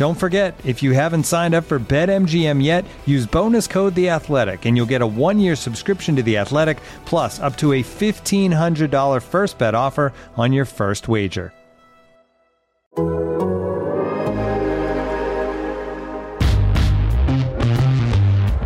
Don't forget, if you haven't signed up for BetMGM yet, use bonus code The Athletic, and you'll get a one-year subscription to The Athletic, plus up to a fifteen hundred dollar first bet offer on your first wager.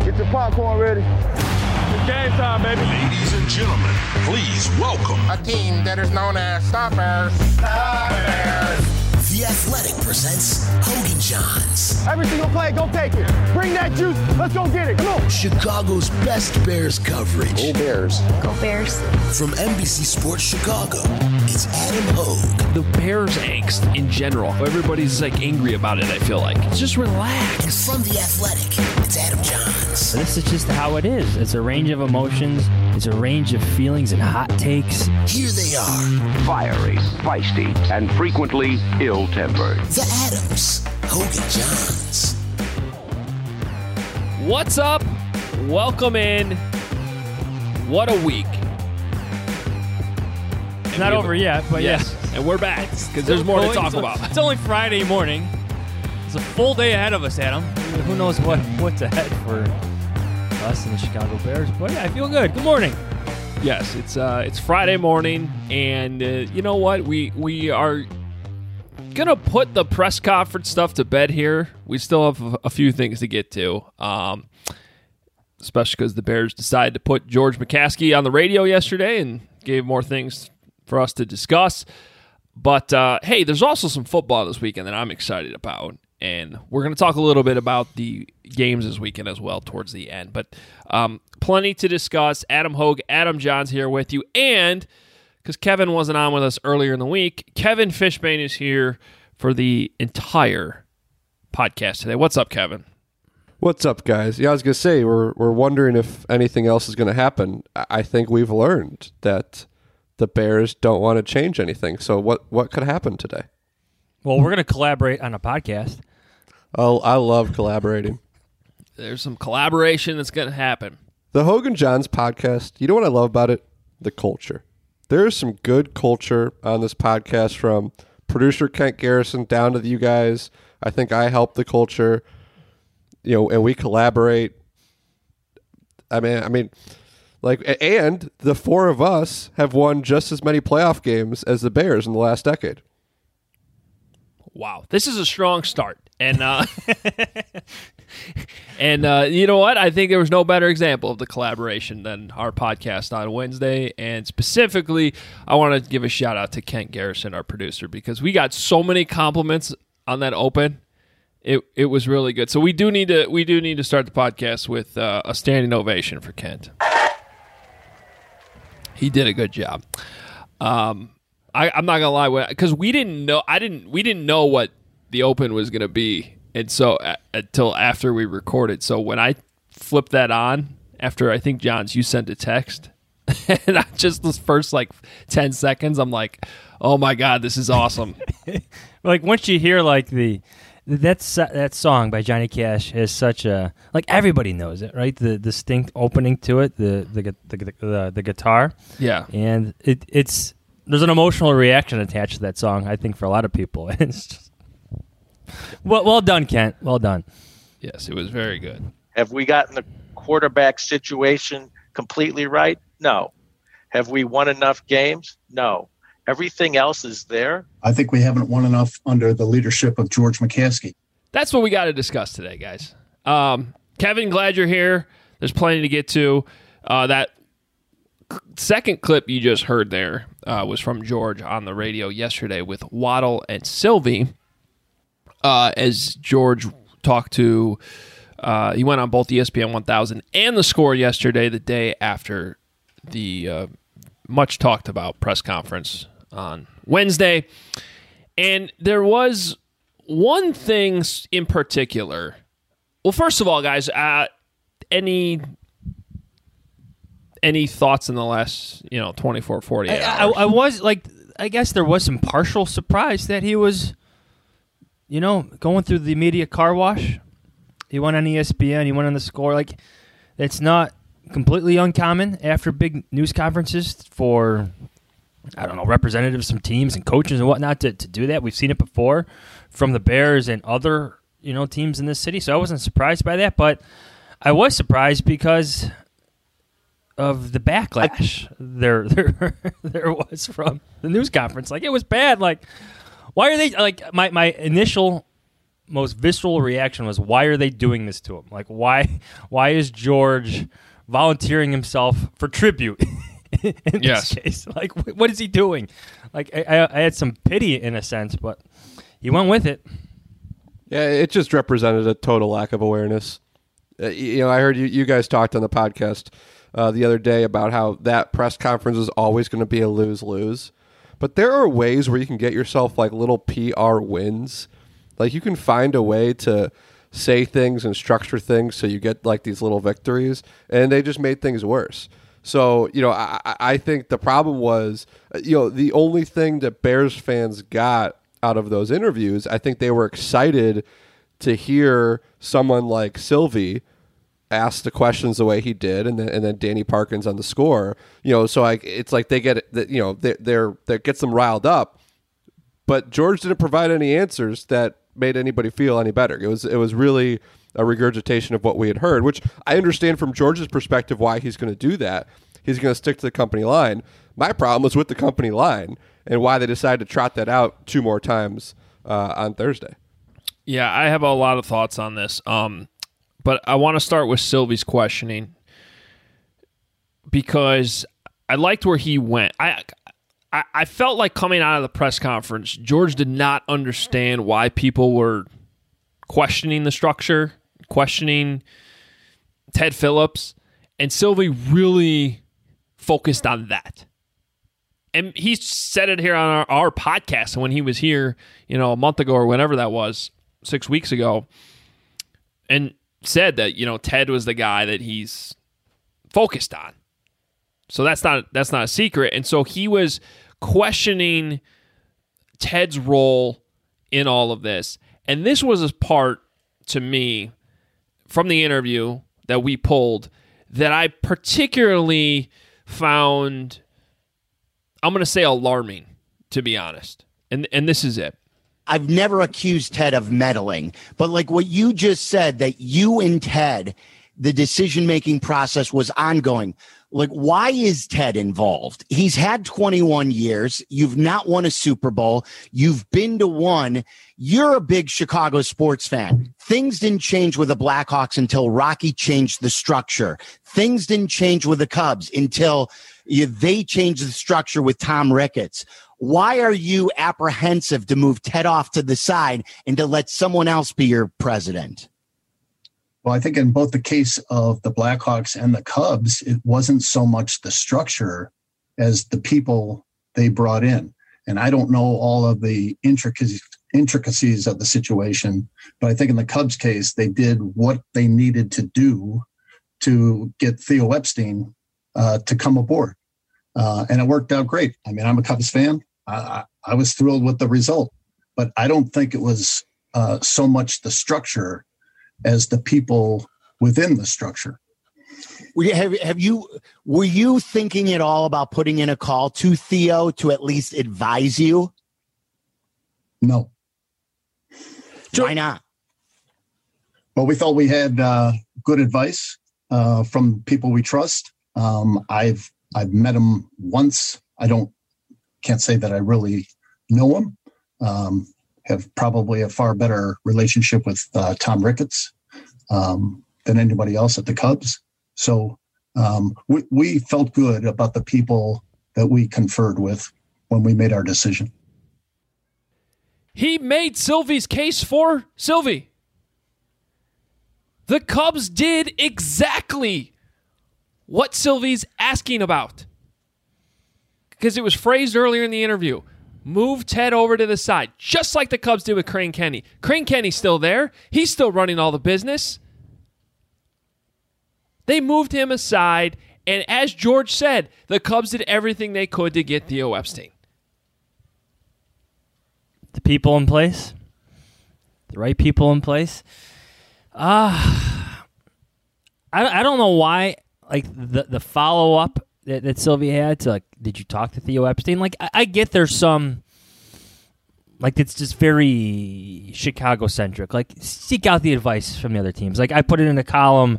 Get your popcorn ready. It's game time, baby. Ladies and gentlemen, please welcome A team that is known as Stoppers. Stoppers. The Athletic presents Hogan Jahns, Every single play, go take it. Bring that juice. Let's go get it. Come on. Chicago's best Bears coverage. Go Bears. Go Bears. From NBC Sports Chicago, it's Adam Hoge the Bears angst in general. Everybody's like angry about it, I feel like. Just relax. and from The Athletic, it's Adam Jahns. This is just how it is. It's a range of emotions, it's a range of feelings and hot takes. Here they are, fiery, feisty, and frequently ill tempered. the Adams, Hogan Jahns. What's up? Welcome in. What a week. It's not over yet, but yes. And we're back because there's more to talk about. It's only Friday morning. It's a full day ahead of us, Adam. who knows what what's ahead for us and the Chicago Bears. But yeah, I feel good. Good morning. Yes, it's uh, it's Friday morning, and uh, you know what? We we are gonna put the press conference stuff to bed here. We still have a, a few things to get to, um, especially because the Bears decided to put George McCaskey on the radio yesterday and gave more things for us to discuss. But uh, hey, there's also some football this weekend that I'm excited about. And we're going to talk a little bit about the games this weekend as well towards the end. But um, plenty to discuss. Adam Hoge, Adam Jahns here with you. And because Kevin wasn't on with us earlier in the week, Kevin Fishbain is here for the entire podcast today. What's up, Kevin? What's up, guys? Yeah, I was gonna say we're we're wondering if anything else is gonna happen. I I think we've learned that the Bears don't want to change anything. So what what could happen today? Well, we're gonna collaborate on a podcast. Oh, I love collaborating. There's some collaboration that's going to happen. The Hogan Jahns podcast. You know what I love about it? The culture. There's some good culture on this podcast from producer Kent Garrison down to you guys. I think I help the culture. You know, and we collaborate. I mean, I mean, like, and the four of us have won just as many playoff games as the Bears in the last decade. Wow, this is a strong start, and uh, and uh, you know what? I think there was no better example of the collaboration than our podcast on Wednesday, and specifically, I want to give a shout out to Kent Garrison, our producer, because we got so many compliments on that open. It it was really good. So we do need to we do need to start the podcast with uh, a standing ovation for Kent. He did a good job. Um, I, I'm not gonna lie, because we didn't know. I didn't. We didn't know what the open was gonna be, and so uh, until after we recorded. So when I flipped that on, after I think Jahns, you sent a text, and I just those first like ten seconds, I'm like, oh my god, this is awesome. Like once you hear like the that's that song by Johnny Cash is such a like everybody knows it, right? The distinct opening to it, the the gu- the the, the guitar, yeah, and it it's there's an emotional reaction attached to that song. I think for a lot of people, it's just well well done, Kent. Well done. yes, it was very good. Have we gotten the quarterback situation completely right? No. Have we won enough games? No. Everything else is there. I think we haven't won enough under the leadership of George McCaskey. That's what we got to discuss today, guys. Um, Kevin, glad you're here. There's plenty to get to. Uh, that second clip you just heard there uh, was from George on the radio yesterday with Waddle and Silvy. Uh, as George talked to, uh, he went on both ESPN 1000 and the score yesterday, the day after the uh, much talked about press conference on Wednesday. And there was one thing in particular. Well, first of all, guys, uh, any any thoughts in the last you know 24 48 I, I, I, was like i guess there was some partial surprise that he was you know going through the media car wash he went on espn he went on the score like it's not completely uncommon after big news conferences for i don't know representatives from teams and coaches and whatnot to, to do that we've seen it before from the bears and other you know teams in this city so i wasn't surprised by that but i was surprised because of the backlash there there there was from the news conference. Like it was bad. Like why are they like my my initial most visceral reaction was why are they doing this to him? Like why why is George volunteering himself for tribute? in yes. this case, like what is he doing? Like I, I had some pity in a sense, but he went with it. Yeah, it just represented a total lack of awareness. Uh, you know, I heard you, you guys talked on the podcast uh, the other day about how that press conference is always going to be a lose lose. But there are ways where you can get yourself like little PR wins. Like you can find a way to say things and structure things so you get like these little victories, and they just made things worse. So you know, I, I think the problem was, uh, you know, the only thing that Bears fans got out of those interviews, I think they were excited to hear someone like Silvy ask the questions the way he did, and then and then Danny Parkins on the score. You know, so like it's like they get it. You know, they, they're that gets them riled up. But George didn't provide any answers that made anybody feel any better. It was it was really a regurgitation of what we had heard, which I understand from George's perspective why he's going to do that. He's going to stick to the company line. My problem was with the company line and why they decided to trot that out two more times uh, on Thursday. Yeah, I have a lot of thoughts on this. Um, but I want to start with Silvy's questioning because I liked where he went. I, I I felt like coming out of the press conference, George did not understand why people were questioning the structure, questioning Ted Phillips, and Silvy really focused on that. And he said it here on our, our podcast when he was here, you know, a month ago or whenever that was, six weeks ago. And said that you know Ted was the guy that he's focused on. So that's not that's not a secret. And so he was questioning Ted's role in all of this. And this was a part to me from the interview that we pulled that I particularly found I'm going to say alarming to be honest. And and this is it. I've never accused Ted of meddling, but like what you just said, that you and Ted, the decision making process was ongoing. Like, why is Ted involved? He's had 21 years. You've not won a Super Bowl. You've been to one. You're a big Chicago sports fan. Things didn't change with the Blackhawks until Rocky changed the structure. Things didn't change with the Cubs until they changed the structure with Tom Ricketts. Why are you apprehensive to move Ted off to the side and to let someone else be your president? Well, I think in both the case of the Blackhawks and the Cubs, it wasn't so much the structure as the people they brought in. And I don't know all of the intricacies intricacies of the situation, but I think in the Cubs case, they did what they needed to do to get Theo Epstein uh, to come aboard uh, and it worked out great. I mean, I'm a Cubs fan. I, I was thrilled with the result, but I don't think it was uh, so much the structure as the people within the structure. Have, have you were you thinking at all about putting in a call to Theo to at least advise you? No. Why not? Well, we thought we had uh, good advice uh, from people we trust. Um, I've I've met him once. I don't can't say that I really know him. Um, have probably a far better relationship with uh, Tom Ricketts um, than anybody else at the Cubs. So um, we, we felt good about the people that we conferred with when we made our decision. He made Silvy's case for Silvy. The Cubs did exactly what Silvy's asking about. Because it was phrased earlier in the interview. Move Ted over to the side, just like the Cubs did with Crane Kenney. Crane Kenney's still there. He's still running all the business. They moved him aside, and as George said, the Cubs did everything they could to get Theo Epstein. The people in place, the right people in place. Ah, uh, I I don't know why. Like the the follow up that, that Silvy had to like, did you talk to Theo Epstein? Like I, I get there's some like it's just very Chicago centric. Like seek out the advice from the other teams. Like I put it in a column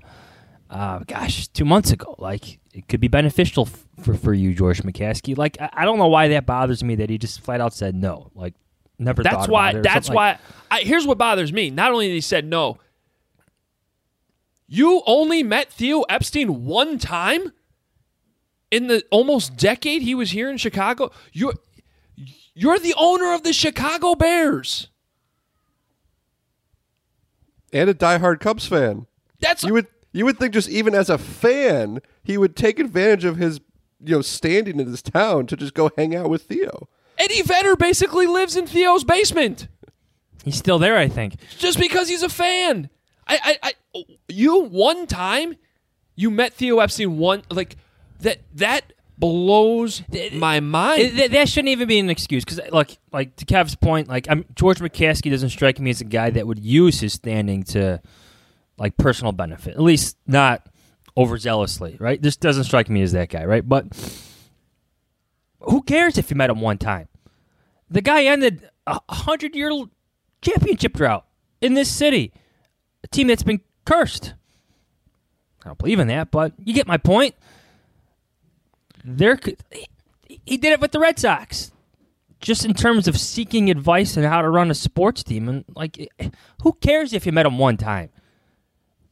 uh, gosh, two months ago. Like it could be beneficial f- for for you, George McCaskey. Like I, I, don't know why that bothers me that he just flat out said no. Like never. That's why. that's why. Like, I, here's what bothers me. Not only did he said no. You only met Theo Epstein one time in the almost decade he was here in Chicago. You're you're the owner of the Chicago Bears and a diehard Cubs fan. That's you would you would think just even as a fan, he would take advantage of his you know standing in this town to just go hang out with Theo. Eddie Vedder basically lives in Theo's basement. He's still there, I think. Just because he's a fan. I, I, I you one time you met Theo Epstein one like that that blows my mind. It, that shouldn't even be an excuse because, like, like to Kev's point, like I'm, George McCaskey doesn't strike me as a guy that would use his standing to like personal benefit, at least not overzealously, right? This doesn't strike me as that guy, right? But who cares if you met him one time? The guy ended a hundred year championship drought in this city, a team that's been cursed. I don't believe in that, but you get my point. There, he did it with the Red Sox, just in terms of seeking advice on how to run a sports team. And like, who cares if you met him one time?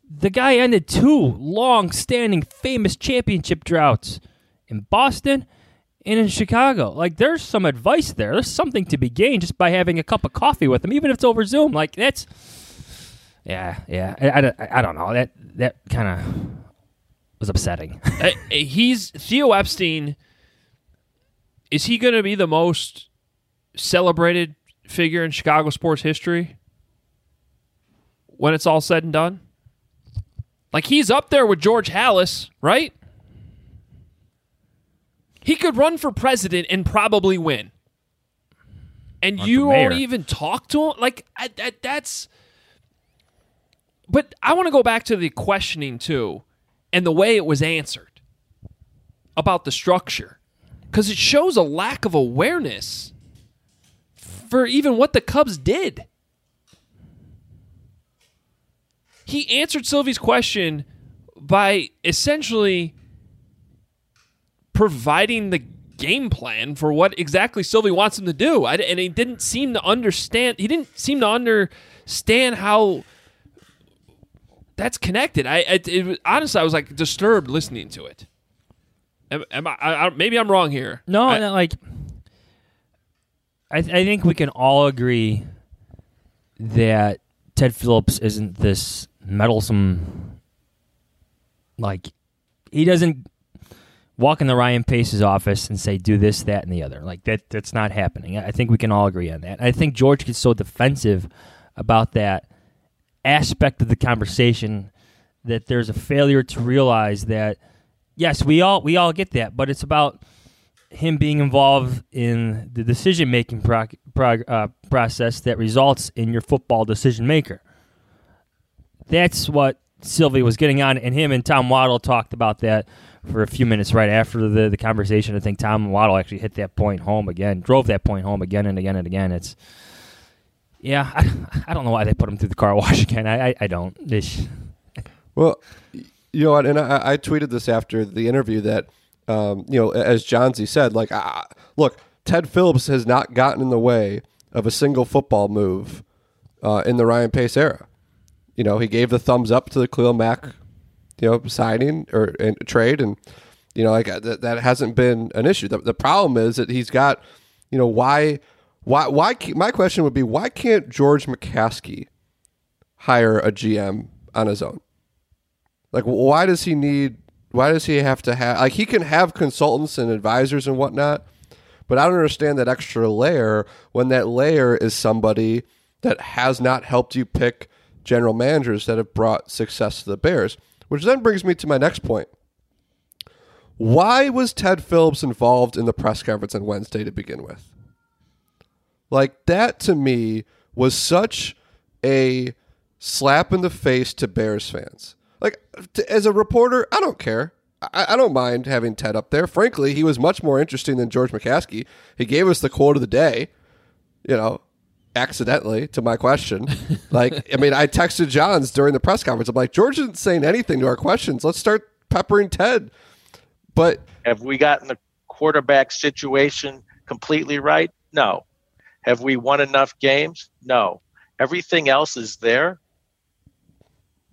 The guy ended two long standing famous championship droughts in Boston and in Chicago. Like, there's some advice there. There's something to be gained just by having a cup of coffee with them, even if it's over Zoom. Like, that's. Yeah, yeah. I, I, I don't know. That, that kind of was upsetting. Uh, he's. Theo Epstein. Is he going to be the most celebrated figure in Chicago sports history when it's all said and done? Like he's up there with George Halas, right? He could run for president and probably win. And you won't even talk to him? Like, I, I, that's. But I want to go back to the questioning, too, and the way it was answered about the structure. Because it shows a lack of awareness for even what the Cubs did. he answered Silvy's question by essentially providing the game plan for what exactly Silvy wants him to do. I, and he didn't seem to understand. He didn't seem to understand how that's connected. I, it, it, honestly, I was like disturbed listening to it. Am, am I, I, maybe I'm wrong here. No, I, like I, I think we can all agree that Ted Phillips isn't this meddlesome. Like he doesn't walk in the Ryan Pace's office and say do this, that, and the other. Like that that's not happening. I think we can all agree on that. I think George gets so defensive about that aspect of the conversation that there's a failure to realize that yes, we all we all get that, but it's about him being involved in the decision making uh, process that results in your football decision maker. That's what Silvy was getting on, and him and Tom Waddle talked about that for a few minutes right after the, the conversation. I think Tom Waddle actually hit that point home again, drove that point home again and again and again. It's yeah, I, I don't know why they put him through the car wash again. I I, I don't. It's, well, you know? And I, I tweeted this after the interview that um, you know, as Jahnsy said, like, uh, look, Ted Phillips has not gotten in the way of a single football move uh, in the Ryan Pace era. You know, he gave the thumbs up to the Khalil Mack, you know, signing or trade, and you know, like uh, that, that hasn't been an issue. The, the problem is that he's got, you know, why, why, why? My question would be, why can't George McCaskey hire a GM on his own? Like, why does he need? Why does he have to have? Like, he can have consultants and advisors and whatnot, but I don't understand that extra layer when that layer is somebody that has not helped you pick general managers that have brought success to the Bears. Which then brings me to my next point. Why was Ted Phillips involved in the press conference on Wednesday to begin with? Like, that to me was such a slap in the face to Bears fans. Like, as a reporter, I don't care. I, I don't mind having Ted up there. Frankly, he was much more interesting than George McCaskey. He gave us the quote of the day, you know, accidentally to my question. like, I mean, I texted Jahns during the press conference. I'm like, George isn't saying anything to our questions. Let's start peppering Ted. But have we gotten the quarterback situation completely right? No. Have we won enough games? No. Everything else is there.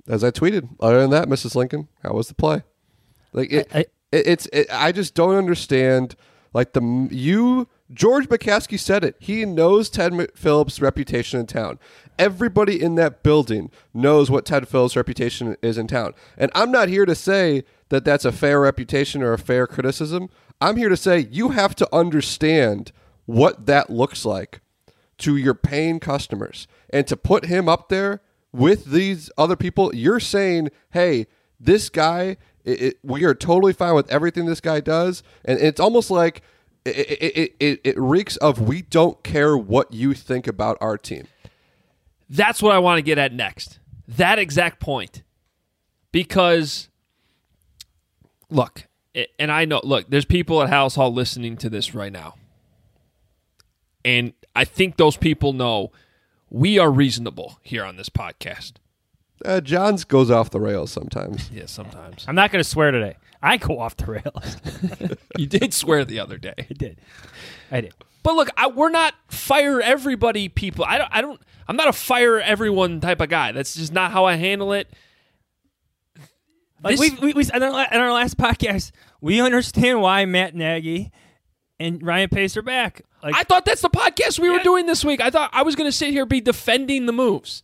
As I tweeted, other than that, Mrs. Lincoln, how was the play? Like it, I, I, it it's it, I just don't understand. Like the you George McCaskey said it. He knows Ted Phillips' reputation in town. Everybody in that building knows what Ted Phillips' reputation is in town. And I'm not here to say that that's a fair reputation or a fair criticism. I'm here to say you have to understand what that looks like to your paying customers. And to put him up there with these other people, you're saying, hey, this guy, it, it, we are totally fine with everything this guy does. And it's almost like it, it, it, it reeks of we don't care what you think about our team. That's what I want to get at next. That exact point. Because look, and I know, look, there's people at Halas Hall listening to this right now. And I think those people know we are reasonable here on this podcast. Uh, Jahns goes off the rails sometimes. yeah, sometimes. I'm not going to swear today. I go off the rails. you did swear the other day. I did. I did. But look, I, we're not fire everybody people. I don't. I don't. I'm not a fire everyone type of guy. That's just not how I handle it. Like we, we, we in our, in our last podcast, we understand why Matt Nagy and Ryan Pace are back. Like, I thought that's the podcast we yeah. were doing this week. I thought I was going to sit here be defending the moves.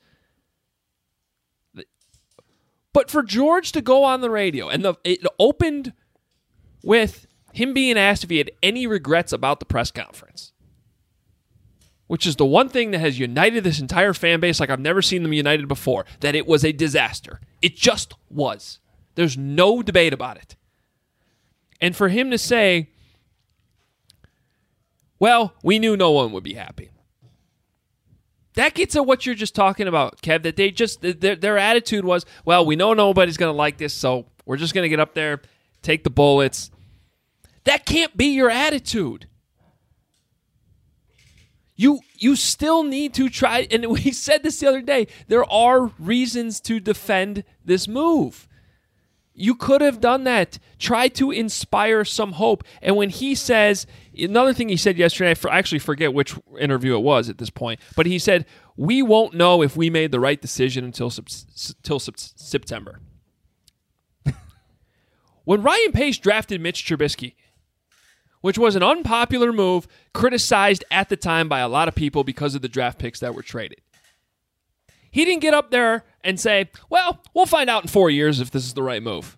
But for George to go on the radio and the it opened with him being asked if he had any regrets about the press conference. Which is the one thing that has united this entire fan base like I've never seen them united before, that it was a disaster. It just was. There's no debate about it. And for him to say, well, we knew no one would be happy. That gets at what you're just talking about, Kev. That they just their, their attitude was, well, we know nobody's going to like this, so we're just going to get up there, take the bullets. That can't be your attitude. You you still need to try, and we said this the other day. There are reasons to defend this move. You could have done that. Try to inspire some hope. And when he says, another thing he said yesterday, I actually forget which interview it was at this point, but he said, We won't know if we made the right decision until, until September. when Ryan Pace drafted Mitch Trubisky, which was an unpopular move, criticized at the time by a lot of people because of the draft picks that were traded. He didn't get up there and say, well, we'll find out in four years if this is the right move.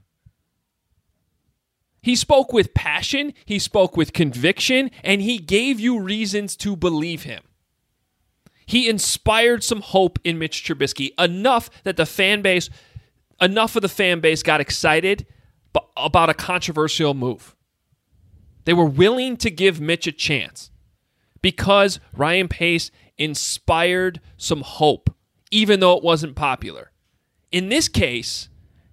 He spoke with passion, he spoke with conviction, and he gave you reasons to believe him. He inspired some hope in Mitch Trubisky enough that the fan base, enough of the fan base got excited about a controversial move. They were willing to give Mitch a chance because Ryan Pace inspired some hope even though it wasn't popular. In this case,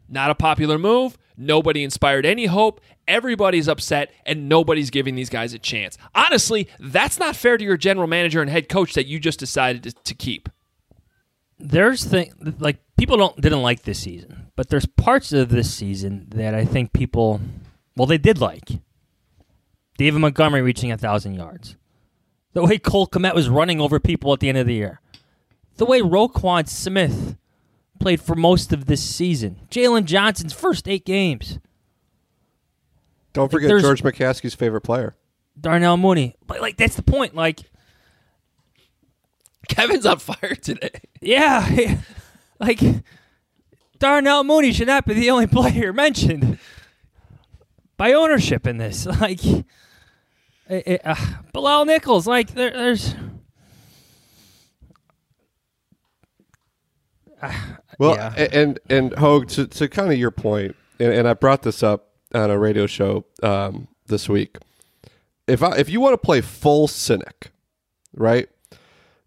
not a popular move. Nobody inspired any hope. Everybody's upset, and nobody's giving these guys a chance. Honestly, that's not fair to your general manager and head coach that you just decided to, to keep. There's thing like people don't didn't like this season, but there's parts of this season that I think people, well, they did like. David Montgomery reaching a thousand yards. The way Cole Kmet was running over people at the end of the year. The way Roquan Smith played for most of this season. Jaylon Johnson's first eight games. Don't forget There's- George McCaskey's favorite player. Darnell Mooney. But like that's the point. Like Kevin's on fire today. Yeah, like Darnell Mooney should not be the only player mentioned by ownership in this. Like it, it, uh, Bilal Nichols, like there, there's. Well, Yeah. and and Hoge to, to kind of your point, and, and I brought this up on a radio show um, this week. If I if you want to play full cynic, right?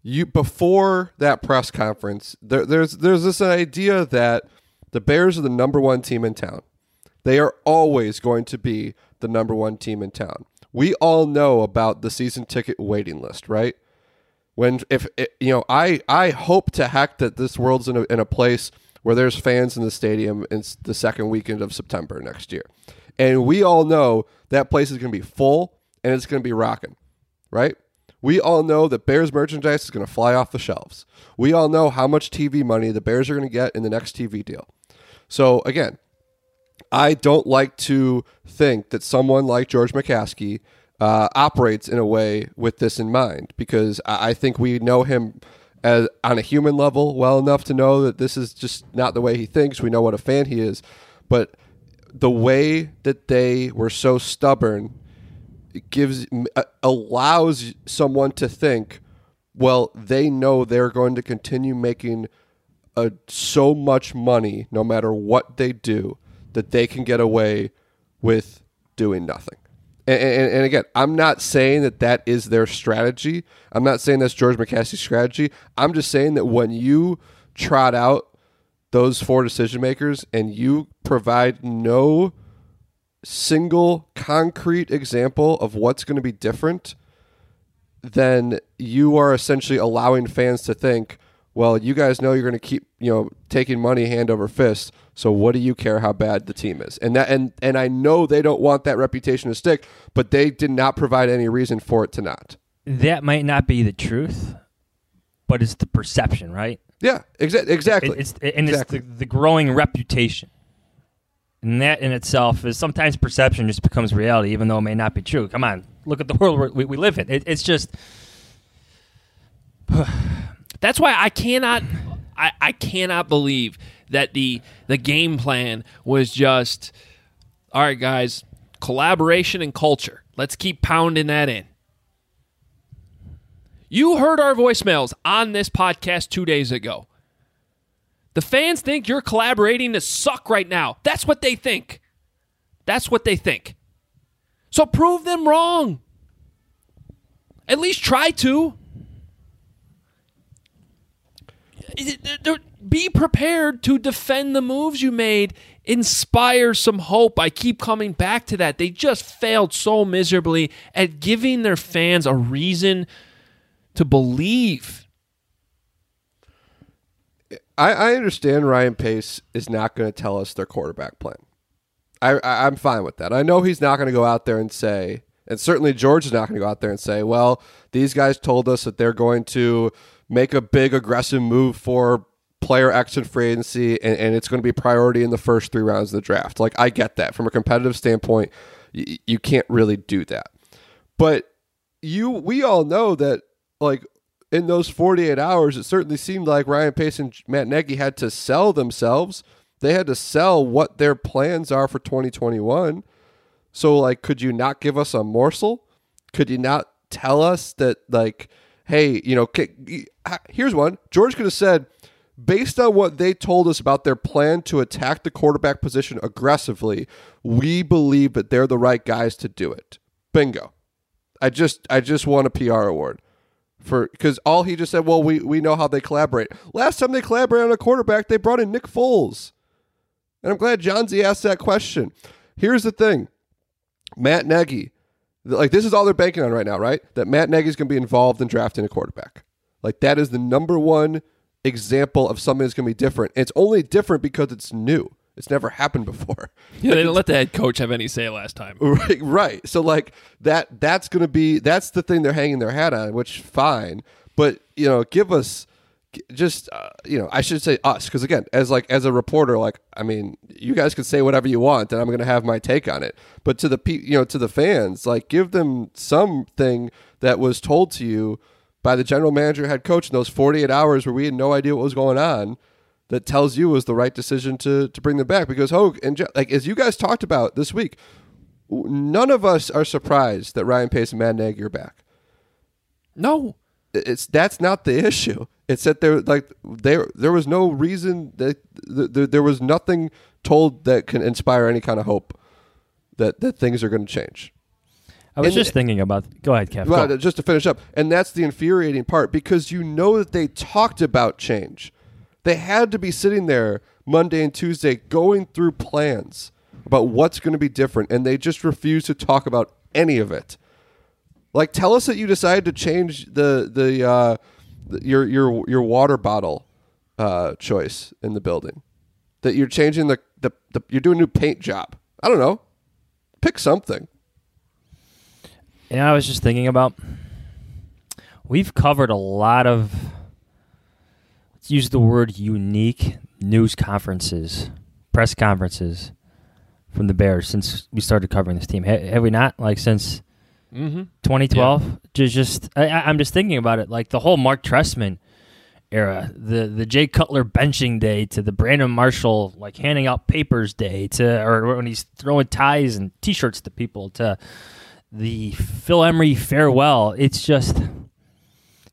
You before that press conference, there, there's there's this idea that the Bears are the number one team in town. They are always going to be the number one team in town. We all know about the season ticket waiting list, right? When if it, you know i i hope to heck that this world's in a, in a place where there's fans in the stadium in the second weekend of september next year. And we all know that place is going to be full and it's going to be rocking right? We all know that bears merchandise is going to fly off the shelves. We all know how much tv money the bears are going to get in the next tv deal. So again I don't like to think that someone like George McCaskey uh, operates in a way with this in mind because I, I think we know him as, on a human level well enough to know that this is just not the way he thinks. We know what a fan he is, but the way that they were so stubborn gives allows someone to think, well, they know they're going to continue making uh, so much money no matter what they do that they can get away with doing nothing. And, and, and again, I'm not saying that that is their strategy. I'm not saying that's George McCaskey's strategy. I'm just saying that when you trot out those four decision makers and you provide no single concrete example of what's going to be different, then you are essentially allowing fans to think, well, you guys know you're going to keep, you know, taking money hand over fist. So what do you care how bad the team is? And that and and I know they don't want that reputation to stick, but they did not provide any reason for it to not. That might not be the truth, but it's the perception, right? Yeah, exa- exactly. It- it's and Exactly. it's the, the growing reputation, and that in itself is sometimes perception just becomes reality, even though it may not be true. Come on, look at the world we, we live in. It, it's just That's why I cannot I, I cannot believe that the the game plan was just all right guys, collaboration and culture. Let's keep pounding that in. You heard our voicemails on this podcast 2 days ago. The fans think you're collaborating to suck right now. That's what they think. That's what they think. So prove them wrong. At least try to. Be prepared to defend the moves you made. Inspire some hope. I keep coming back to that. They just failed so miserably at giving their fans a reason to believe. I, I understand Ryan Pace is not going to tell us their quarterback plan. I, I I'm fine with that. I know he's not going to go out there and say, and certainly George is not going to go out there and say, well, these guys told us that they're going to make a big aggressive move for player X in free agency, and, and it's going to be priority in the first three rounds of the draft. Like I get that from a competitive standpoint, y- you can't really do that. But you, we all know that like in those 48 hours, it certainly seemed like Ryan Pace and Matt Nagy had to sell themselves. They had to sell what their plans are for 2021. So, like, could you not give us a morsel? Could you not tell us that, like, hey, you know, here's one. George could have said, based on what they told us about their plan to attack the quarterback position aggressively, we believe that they're the right guys to do it. Bingo. I just I just won a PR award for because all he just said, well, we we know how they collaborate. Last time they collaborated on a quarterback, they brought in Nick Foles, and I'm glad Jahnsy asked that question. Here's the thing, Matt Nagy, like this is all they're banking on right now, right? That Matt Nagy's going to be involved in drafting a quarterback. Like that is the number one example of something that's going to be different. And it's only different because it's new. It's never happened before. Yeah, they didn't let the head coach have any say last time. Right, right. So like that that's going to be that's the thing they're hanging their hat on, which fine. But, you know, give us just uh, you know, I should say us because again, as like as a reporter like I mean, you guys can say whatever you want and I'm going to have my take on it. But to the pe- you know, to the fans, like give them something that was told to you by the general manager head coach in those 48 hours where we had no idea what was going on that tells you was the right decision to to bring them back because Hoge and Je- like as you guys talked about this week, none of us are surprised that Ryan Pace and Matt Nagy are back. No, It's that's not the issue. It's that there like there there was no reason that th- th- there was nothing told that can inspire any kind of hope that that things are going to change. I was And- just thinking about. Go ahead, Kev. Well, just to finish up, and that's the infuriating part because you know that they talked about change. They had to be sitting there Monday and Tuesday going through plans about what's going to be different, and they just refuse to talk about any of it. Like, tell us that you decided to change the the uh, your your your water bottle uh, choice in the building. That you're changing the, the the you're doing a new paint job. I don't know. Pick something. Yeah, I was just thinking about. We've covered a lot of. Let's use the word unique news conferences, press conferences from the Bears since we started covering this team. Ha- have we not? Like since Mhm. 2012? Just, just I, I- I'm just thinking about it. Like the whole Marc Trestman era, the the Jay Cutler benching day to the Brandon Marshall like handing out papers day to or when he's throwing ties and T-shirts to people to the Phil Emery farewell. It's just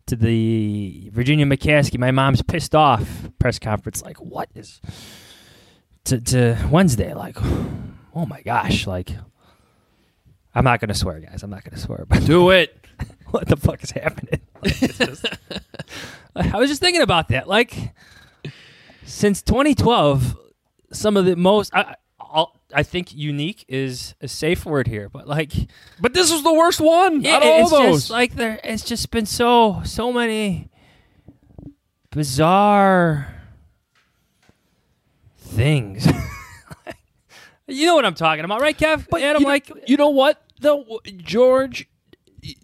to the Virginia McCaskey. My mom's pissed off press conference. Like what is to to Wednesday? Like oh my gosh! Like I'm not gonna swear, guys. I'm not gonna swear. But Do it. what the fuck is happening? Like, it's just- I was just thinking about that. Like since 2012, some of the most I, I think unique is a safe word here, but like, but this was the worst one Yeah, out of all it's those. just like there. It's just been so so many bizarre things. you know what I'm talking about, right, Kev? But you know, like, you know what though, George,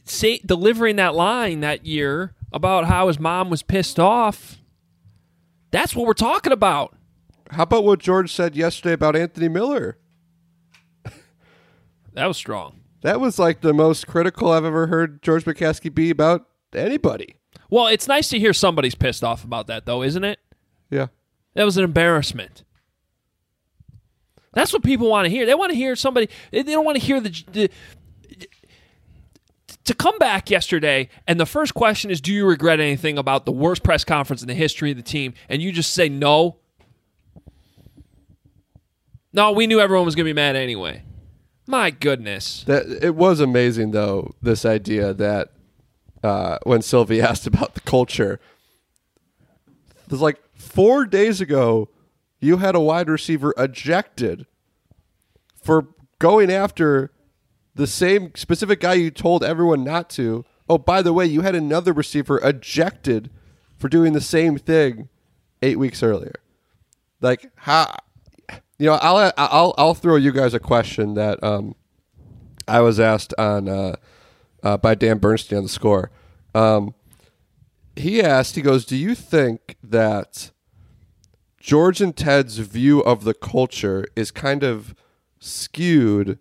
say, delivering that line that year about how his mom was pissed off. That's what we're talking about. How about what George said yesterday about Anthony Miller? That was strong. That was like the most critical I've ever heard George McCaskey be about anybody. Well, it's nice to hear somebody's pissed off about that, though, isn't it? Yeah. That was an embarrassment. That's what people want to hear. They want to hear somebody. They don't want to hear the, the to come back yesterday, and the first question is, "Do you regret anything about the worst press conference in the history of the team?" And you just say no. No, we knew everyone was going to be mad anyway. My goodness. That it was amazing though. This idea that uh, when Silvy asked about the culture, it was like four days ago, you had a wide receiver ejected for going after the same specific guy you told everyone not to. Oh, by the way, you had another receiver ejected for doing the same thing eight weeks earlier. Like how? You know, I'll I'll I'll throw you guys a question that um, I was asked on uh, uh, by Dan Bernstein on the score. Um, he asked, he goes, "Do you think that George and Ted's view of the culture is kind of skewed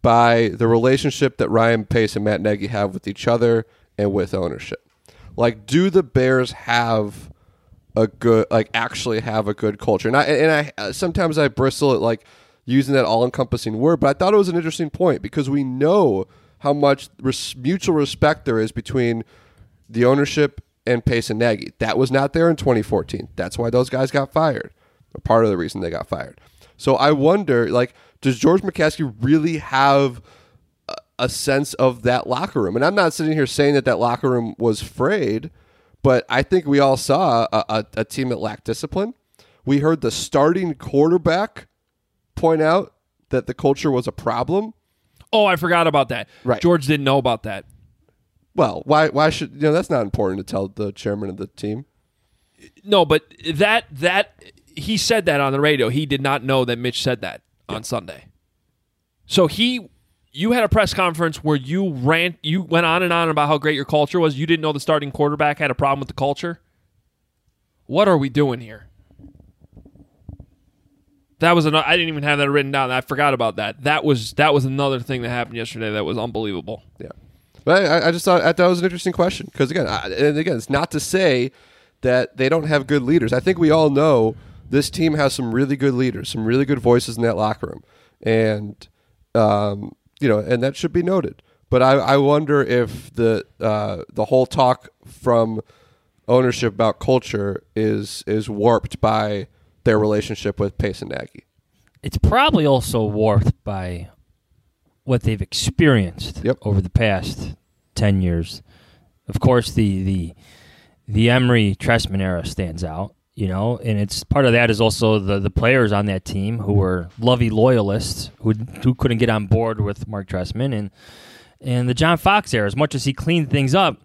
by the relationship that Ryan Pace and Matt Nagy have with each other and with ownership? Like, do the Bears have a good, like, actually have a good culture? And I and I uh, sometimes I bristle at like using that all-encompassing word, but I thought it was an interesting point because we know how much res- mutual respect there is between the ownership and Pace and Nagy. That was not there in 2014. That's why those guys got fired. Part of the reason they got fired. So I wonder, like, does George McCaskey really have a, a sense of that locker room? And I'm not sitting here saying that that locker room was frayed, but I think we all saw a, a, a team that lacked discipline. We heard the starting quarterback point out that the culture was a problem. Oh, I forgot about that. Right. George didn't know about that. Well, why? Why should you know? That's not important to tell the chairman of the team. No, but that that he he said that on the radio. He did not know that Mitch said that on Sunday. So he, you had a press conference where you ran, you went on and on about how great your culture was. You didn't know the starting quarterback had a problem with the culture. What are we doing here? That was another. I didn't even have that written down. I forgot about that. That was that was another thing that happened yesterday that was unbelievable. Yeah, but I, I just thought that was an interesting question because again, I, and again, it's not to say that they don't have good leaders. I think we all know this team has some really good leaders, some really good voices in that locker room, and um, you know, and that should be noted. But I, I wonder if the uh, the whole talk from ownership about culture is is warped by their relationship with Pace and Nagy. It's probably also warped by what they've experienced yep. over the past ten years. Of course, the the the Emery Trestman era stands out, you know, and it's part of that is also the the players on that team who mm-hmm. were Lovie loyalists who who couldn't get on board with Marc Trestman and and the John Fox era. As much as he cleaned things up,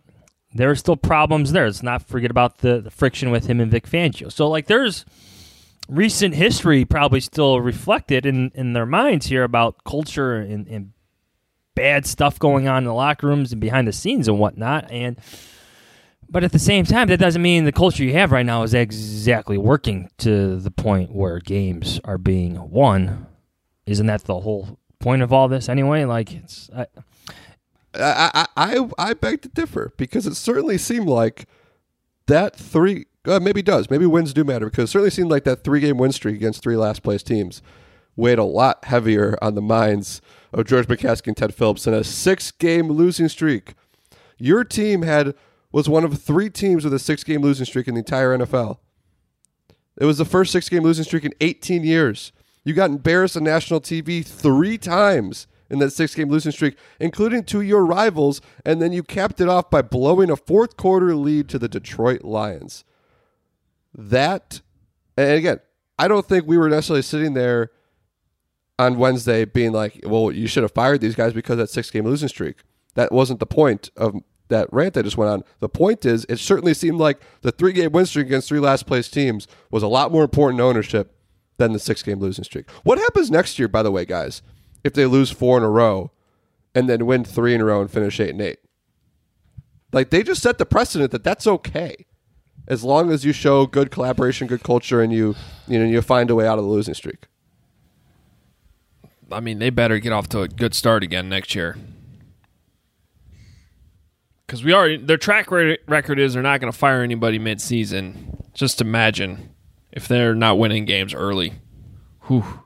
there are still problems there. Let's not forget about the, the friction with him and Vic Fangio. So like there's recent history probably still reflected in, in their minds here about culture and, and bad stuff going on in the locker rooms and behind the scenes and whatnot. And but at the same time, that doesn't mean the culture you have right now is exactly working to the point where games are being won. Isn't that the whole point of all this anyway? Like it's. I, I, I, I beg to differ because it certainly seemed like that three uh, maybe does maybe wins do matter because it certainly seemed like that three game win streak against three last place teams weighed a lot heavier on the minds of George McCaskey and Ted Phillips than a six game losing streak. Your team had was one of three teams with a six game losing streak in the entire NFL. It was the first six game losing streak in 18 years. You got embarrassed on national TV three times in that six game losing streak, including to your rivals, and then you capped it off by blowing a fourth quarter lead to the Detroit Lions. That, and again, I don't think we were necessarily sitting there on Wednesday being like, well, you should have fired these guys because of that six game losing streak. That wasn't the point of that rant I just went on. The point is, it certainly seemed like the three game win streak against three last place teams was a lot more important to ownership than the six game losing streak. What happens next year, by the way, guys, if they lose four in a row and then win three in a row and finish eight and eight? Like they just set the precedent that that's okay as long as you show good collaboration, good culture, and you you know you find a way out of the losing streak. I mean, they better get off to a good start again next year. Because we already their track record is they're not going to fire anybody mid-season. Just imagine if they're not winning games early. Whew.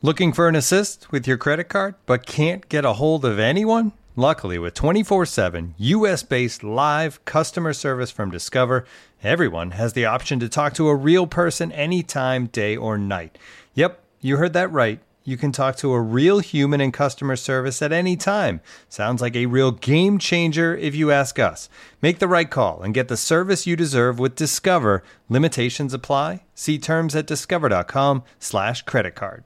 Looking for an assist with your credit card, but can't get a hold of anyone? Luckily, with 24 7 US based live customer service from Discover, everyone has the option to talk to a real person anytime, day or night. Yep, you heard that right. You can talk to a real human in customer service at any time. Sounds like a real game changer if you ask us. Make the right call and get the service you deserve with Discover. Limitations apply. See terms at discover.com/slash credit card.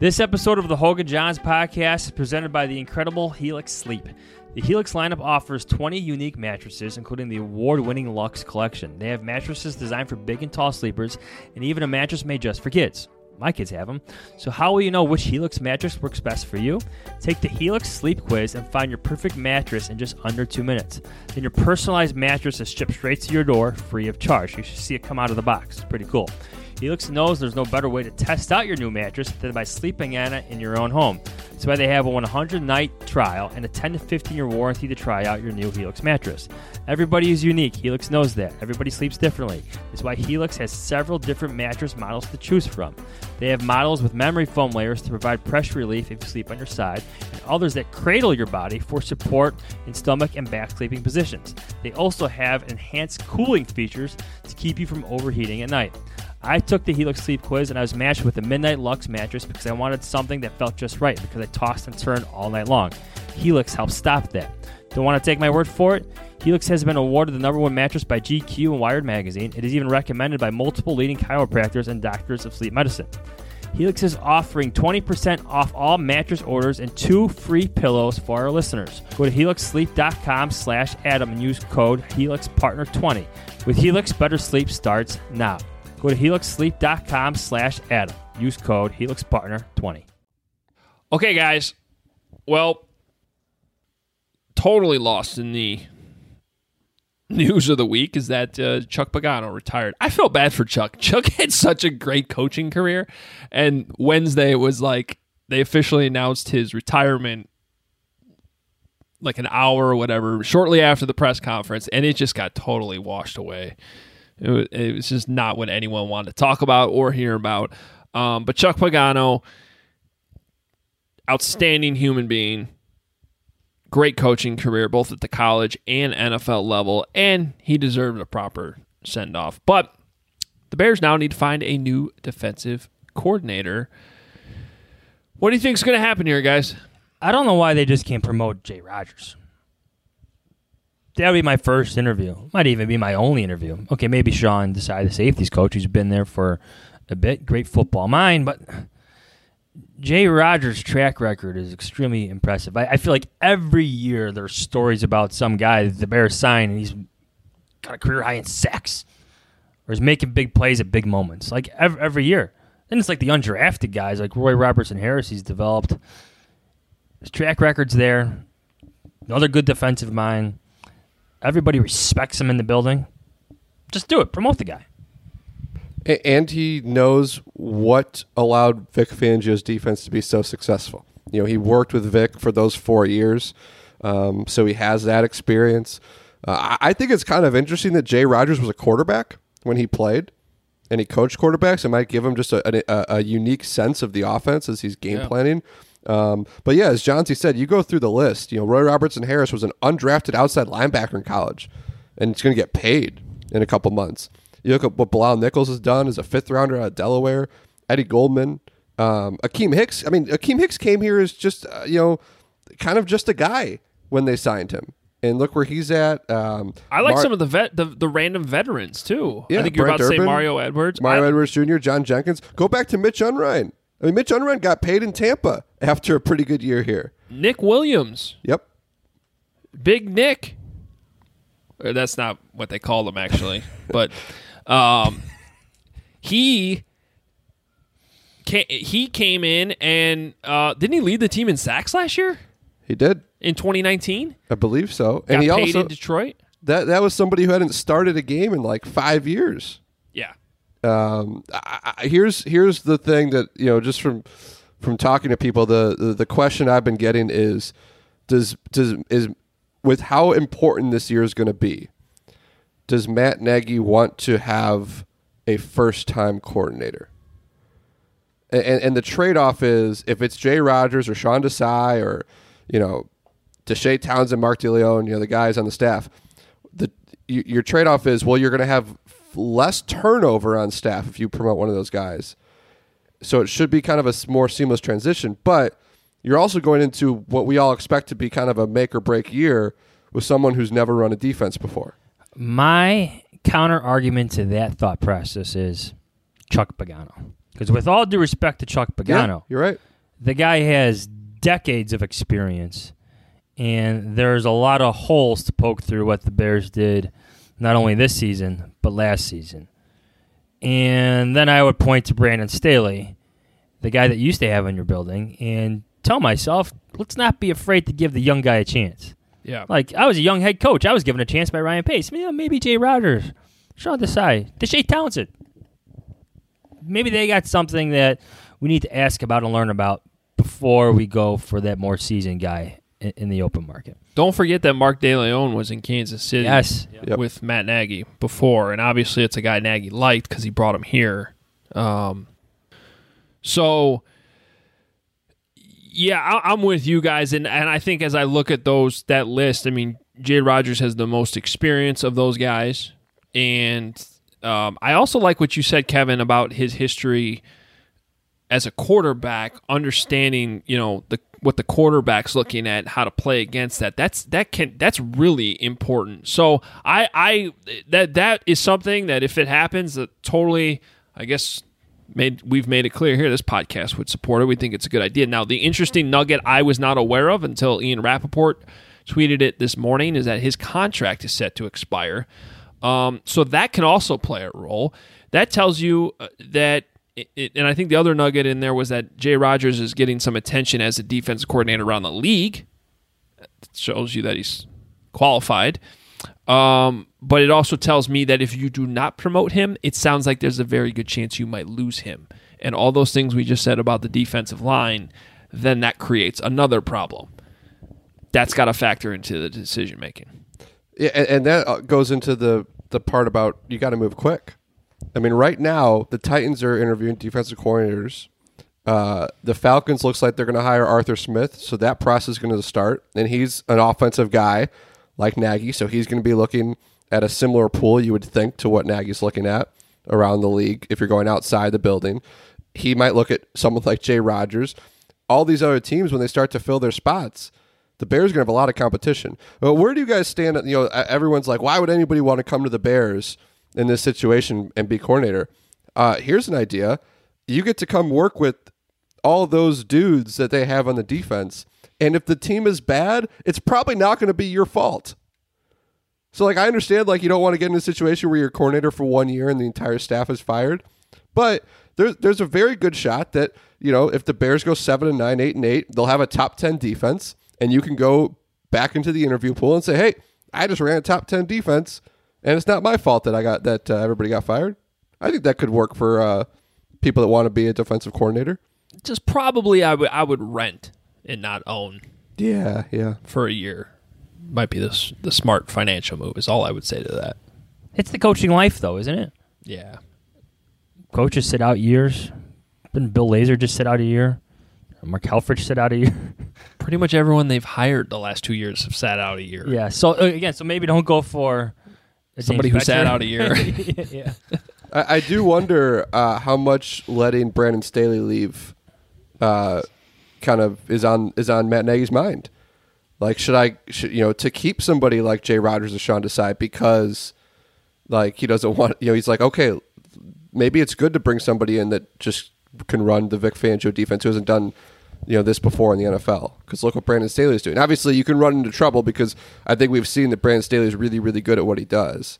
This episode of the Hoge Jahns podcast is presented by the incredible Helix Sleep. The Helix lineup offers 20 unique mattresses, including the award winning Luxe collection. They have mattresses designed for big and tall sleepers, and even a mattress made just for kids. My kids have them. So, how will you know which Helix mattress works best for you? Take the Helix sleep quiz and find your perfect mattress in just under two minutes. Then, your personalized mattress is shipped straight to your door free of charge. You should see it come out of the box. It's pretty cool. Helix knows there's no better way to test out your new mattress than by sleeping on it in your own home. That's why they have a 100 night trial and a 10 to 15 year warranty to try out your new Helix mattress. Everybody is unique. Helix knows that. Everybody sleeps differently. That's why Helix has several different mattress models to choose from. They have models with memory foam layers to provide pressure relief if you sleep on your side, and others that cradle your body for support in stomach and back sleeping positions. They also have enhanced cooling features to keep you from overheating at night. I took the Helix sleep quiz and I was matched with the Midnight Luxe mattress because I wanted something that felt just right because I tossed and turned all night long. Helix helps stop that. Don't want to take my word for it? Helix has been awarded the number one mattress by GQ and Wired Magazine. It is even recommended by multiple leading chiropractors and doctors of sleep medicine. Helix is offering 20% off all mattress orders and two free pillows for our listeners. Go to helixsleep.com slash Adam and use code HelixPartner20. With Helix, better sleep starts now. Go to helixsleep.com slash Adam. Use code HelixPartner20. Okay, guys. Well, totally lost in the news of the week is that uh, Chuck Pagano retired. I felt bad for Chuck. Chuck had such a great coaching career, and Wednesday it was like they officially announced his retirement like an hour or whatever shortly after the press conference and it just got totally washed away it was, it was just not what anyone wanted to talk about or hear about. Um, but chuck pagano outstanding human being great coaching career both at the college and nfl level and he deserved a proper send-off. But the bears now need to find a new defensive coordinator. What do you think is going to happen here guys? I don't know why they just can't promote Jay Rogers. That would be my first interview. Might even be my only interview. Okay, maybe Sean Desai, the safeties coach, who's been there for a bit. Great football mind, but Jay Rogers' track record is extremely impressive. I, I feel like every year there's stories about some guy that the Bears sign and he's got a career high in sacks or is making big plays at big moments. Like every, every year. Then it's like the undrafted guys like Roy Robertson Harris. He's developed his track record's there. Another good defensive mind. Everybody respects him in the building. Just do it. Promote the guy. And he knows what allowed Vic Fangio's defense to be so successful. You know, he worked with Vic for those four years, um, so he has that experience. Uh, I think it's kind of interesting that Jay Rogers was a quarterback when he played, and he coached quarterbacks. It might give him just a, a, a unique sense of the offense as he's game Yeah. planning. Um, but yeah, as Jahnsy said, you go through the list. You know, Roy Robertson Harris was an undrafted outside linebacker in college, and it's going to get paid in a couple months. You look at what Bilal Nichols has done as a fifth rounder out of Delaware. Eddie Goldman, um, Akiem Hicks. I mean, Akiem Hicks came here as just uh, you know, kind of just a guy when they signed him, and look where he's at. Um, I like Mar- some of the vet the, the random veterans too. Yeah, I think you're Brent about to say Mario Edwards. Mario I- Edwards Jr., John Jenkins. Go back to Mitch Unrein. I mean, Mitch Unrein got paid in Tampa after a pretty good year here. Nick Williams. Yep. Big Nick. Or that's not what they call him actually, but um, he ca he came in and uh, didn't he lead the team in sacks last year He did. in 2019? I believe so. Got and he also in Detroit. that that was somebody who hadn't started a game in like five years. Yeah. Um, I, I, here's here's the thing that you know just from from talking to people, the, the the question I've been getting is does does is with how important this year is going to be. Does Matt Nagy want to have a first time coordinator? And, and the trade off is if it's Jay Rogers or Sean Desai or you know Deshea Townsend, Mark DeLeone, you know the guys on the staff. The your trade off is well you're going to have less turnover on staff if you promote one of those guys. So it should be kind of a more seamless transition, but you're also going into what we all expect to be kind of a make or break year with someone who's never run a defense before. My counter argument to that thought process is Chuck Pagano. Because with all due respect to Chuck Pagano, you're right. The guy has decades of experience, and there's a lot of holes to poke through what the Bears did, not only this season but last season. And then I would point to Brandon Staley, the guy that you used to have in your building, and tell myself, let's not be afraid to give the young guy a chance. Yeah. Like I was a young head coach. I was given a chance by Ryan Pace. Yeah, maybe Jay Rogers, Sean Desai, Deshea Townsend. Maybe they got something that we need to ask about and learn about before we go for that more seasoned guy in, in the open market. Don't forget that Mark DeLeone was in Kansas City Yes. Yep. with Matt Nagy before, and obviously it's a guy Nagy liked because he brought him here. Um, so, yeah, I, I'm with you guys, and and I think as I look at those that list, I mean, Jay Rogers has the most experience of those guys, and um, I also like what you said, Kevin, about his history as a quarterback, understanding you know the what the quarterback's looking at, how to play against that. That's that can that's really important. So I I that that is something that if it happens, that totally I guess made we've made it clear here. This podcast would support it. We think it's a good idea. Now the interesting nugget I was not aware of until Ian Rapoport tweeted it this morning is that his contract is set to expire. Um, so that can also play a role. that tells you uh, that. It, and I think the other nugget in there was that Jay Rogers is getting some attention as a defensive coordinator around the league. It shows you that he's qualified. Um, but it also tells me that if you do not promote him, it sounds like there's a very good chance you might lose him. And all those things we just said about the defensive line, then that creates another problem. That's got to factor into the decision making. Yeah, and, and that uh, goes into the the part about you got to move quick. I mean, right now the Titans are interviewing defensive coordinators. Uh, the Falcons looks like they're going to hire Arthur Smith, so that process is going to start. And he's an offensive guy like Nagy, so he's going to be looking at a similar pool you would think to what Nagy's looking at around the league. If you're going outside the building, he might look at someone like Jay Rogers. All these other teams, when they start to fill their spots, the Bears are going to have a lot of competition. But where do you guys stand? You know, everyone's like, why would anybody want to come to the Bears in this situation and be coordinator? Uh, here's an idea: you get to come work with all those dudes that they have on the defense, and if the team is bad, it's probably not going to be your fault. So, like, I understand, like, you don't want to get in a situation where you're coordinator for one year and the entire staff is fired, but there's there's a very good shot that you know if the Bears go seven and nine, eight and eight, they'll have a top ten defense, and you can go back into the interview pool and say, "Hey, I just ran a top ten defense, and it's not my fault that I got that uh, everybody got fired." I think that could work for uh, people that want to be a defensive coordinator. Just probably, I would I would rent and not own. Yeah, yeah. For a year, might be the the smart financial move. Is all I would say to that. It's the coaching life, though, isn't it? Yeah coaches sit out years. Didn't Bill Lazor just sit out a year? Mark Helfrich sit out a year. Pretty much everyone they've hired the last two years have sat out a year. Yeah. So uh, again, so maybe don't go for somebody who sat out a year. yeah. I, I, do wonder uh, how much letting Brandon Staley leave, uh, kind of is on is on Matt Nagy's mind. Like, should I, should, you know, to keep somebody like Jay Rogers or Sean Desai because, like, he doesn't want, you know, he's like, okay, maybe it's good to bring somebody in that just can run the Vic Fangio defense who hasn't done you know this before in the NFL. Because look what Brandon Staley is doing. Obviously, you can run into trouble because I think we've seen that Brandon Staley is really, really good at what he does.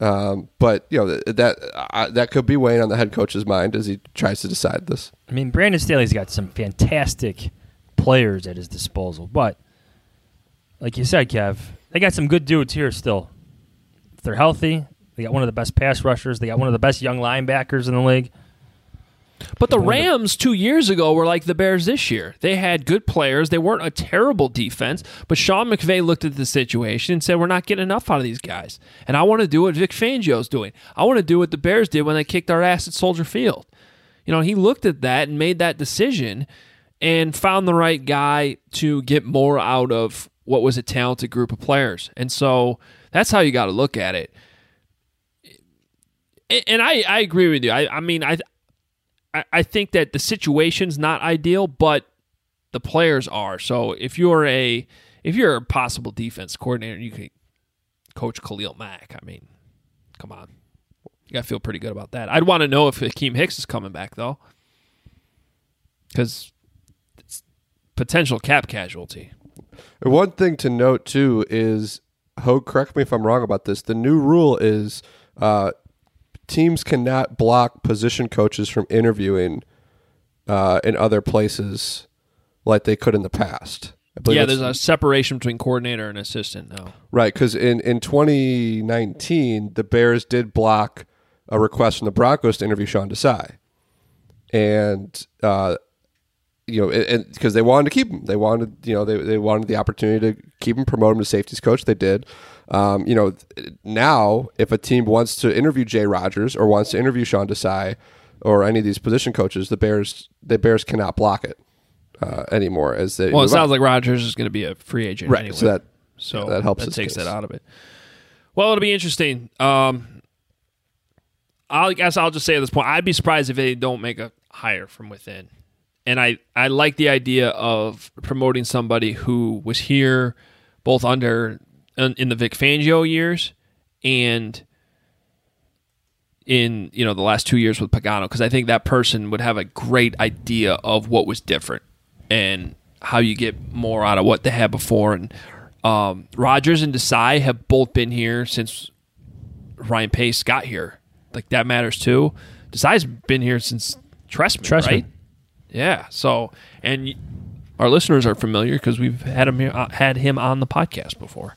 Um, but you know that uh, that could be weighing on the head coach's mind as he tries to decide this. I mean, Brandon Staley's got some fantastic players at his disposal, but like you said, Kev, they got some good dudes here still. If they're healthy, they got one of the best pass rushers. They got one of the best young linebackers in the league. But the Rams two years ago were like the Bears this year. They had good players. They weren't a terrible defense. But Sean McVay looked at the situation and said, "We're not getting enough out of these guys." And I want to do what Vic Fangio's doing. I want to do what the Bears did when they kicked our ass at Soldier Field. You know, he looked at that and made that decision and found the right guy to get more out of what was a talented group of players. And so that's how you got to look at it and I, I agree with you. I, I mean, I, I think that the situation's not ideal, but the players are. So if you're a if you're a possible defense coordinator, you can coach Khalil Mack. I mean, come on, you got to feel pretty good about that. I'd want to know if Akiem Hicks is coming back though, because potential cap casualty. One thing to note too is, Hoge, correct me if I'm wrong about this. The new rule is uh, teams cannot block position coaches from interviewing uh, in other places like they could in the past. Yeah, there's a separation between coordinator and assistant now. Right, because in, in 2019, the Bears did block a request from the Broncos to interview Sean Desai. And, uh, you know, because they wanted to keep him. They wanted, you know, they, they wanted the opportunity to keep him, promote him to safeties coach. They did. Um, you know, now if a team wants to interview Jay Rogers or wants to interview Sean Desai or any of these position coaches, the Bears the Bears cannot block it uh, anymore. As they well, it sounds like Rogers is going to be a free agent right? Anyway, so that so that helps. That takes case. that out of it. Well, it'll be interesting. Um, I guess I'll just say at this point, I'd be surprised if they don't make a hire from within. And I, I like the idea of promoting somebody who was here both under in the Vic Fangio years and in you know the last two years with Pagano because I think that person would have a great idea of what was different and how you get more out of what they had before. And um, Rogers and Desai have both been here since Ryan Pace got here, like that matters too. Desai's been here since Trestman, Trestman. right? Yeah. So, and y- our listeners are familiar because we've had him here, uh, had him on the podcast before.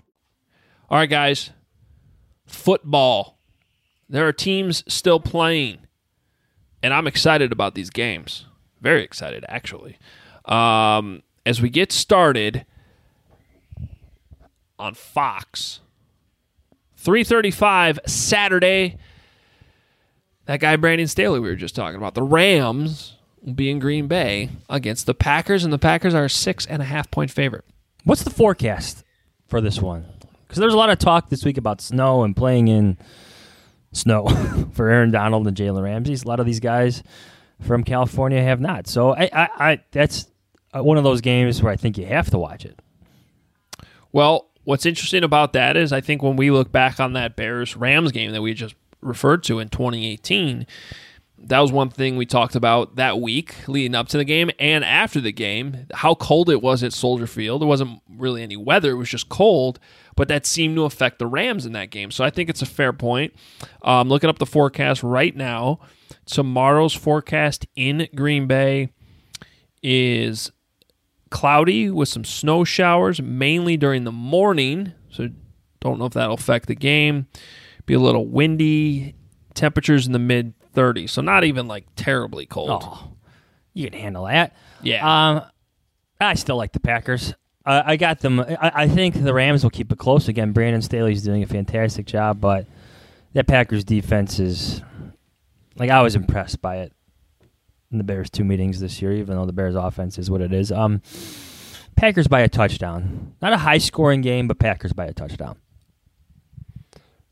All right, guys. Football. There are teams still playing, and I'm excited about these games. Very excited, actually. Um, as we get started on Fox, 3:35 Saturday. That guy Brandon Staley we were just talking about. The Rams will be in Green Bay against the Packers, and the Packers are a six and a half point favorite. What's the forecast for this one? Because there's a lot of talk this week about snow and playing in snow for Aaron Donald and Jalen Ramsey. A lot of these guys from California have not. So I, I, I that's uh, one of those games where I think you have to watch it. Well, what's interesting about that is I think when we look back on that Bears Rams game that we just referred to in 2018, that was one thing we talked about that week leading up to the game and after the game. How cold it was at Soldier Field. There wasn't really any weather, it was just cold, but that seemed to affect the Rams in that game. So I think it's a fair point. Um, looking up the forecast right now, tomorrow's forecast in Green Bay is cloudy with some snow showers, mainly during the morning. So don't know if that'll affect the game. Be a little windy. Temperatures in the mid 30s, so not even like terribly cold. Oh, you can handle that. Yeah. Um, I still like the Packers. I, I got them. I, I think the Rams will keep it close again. Brandon Staley's doing a fantastic job, but that Packers defense is like I was impressed by it in the Bears two meetings this year, even though the Bears offense is what it is. Um, Packers by a touchdown. Not a high scoring game, but Packers by a touchdown.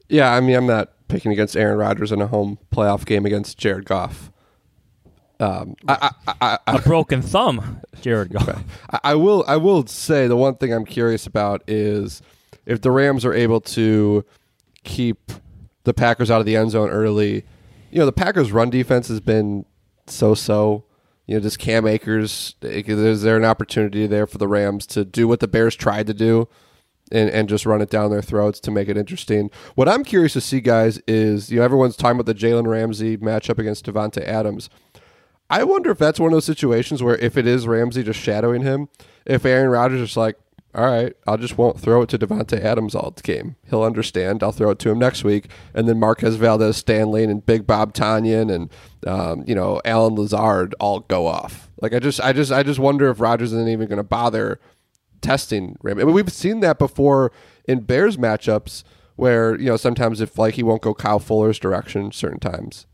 Yeah, I mean, I'm not picking against Aaron Rodgers in a home playoff game against Jared Goff. Um, I, I, I, I, a broken thumb, Jared Goff. I, I will. I will say the one thing I'm curious about is if the Rams are able to keep the Packers out of the end zone early. You know, the Packers' run defense has been so-so. You know, just Cam Akers. Is there an opportunity there for the Rams to do what the Bears tried to do? And, and just run it down their throats to make it interesting. What I'm curious to see, guys, is you know everyone's talking about the Jalen Ramsey matchup against Davante Adams. I wonder if that's one of those situations where if it is Ramsey just shadowing him, if Aaron Rodgers is like, all right, I'll just won't throw it to Davante Adams all game. He'll understand. I'll throw it to him next week, and then Marquez Valdes-Scantling, and Big Bob Tonyan and um, you know Allen Lazard all go off. Like I just, I just, I just wonder if Rodgers isn't even going to bother testing Ram. I mean, we've seen that before in Bears matchups where you know sometimes if like he won't go Kyle Fuller's direction certain times,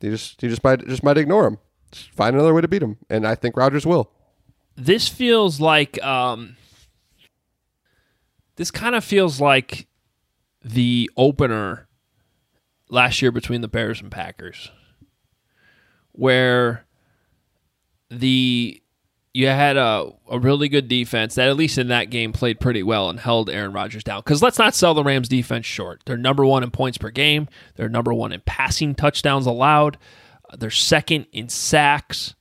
he just he just might just might ignore him. Just find another way to beat him, and I think Rodgers will. This feels like um, this kind of feels like the opener last year between the Bears and Packers, where the you had a, a really good defense that at least in that game played pretty well and held Aaron Rodgers down. Because let's not sell the Rams defense short. They're number one in points per game. They're number one in passing touchdowns allowed. They're second in sacks.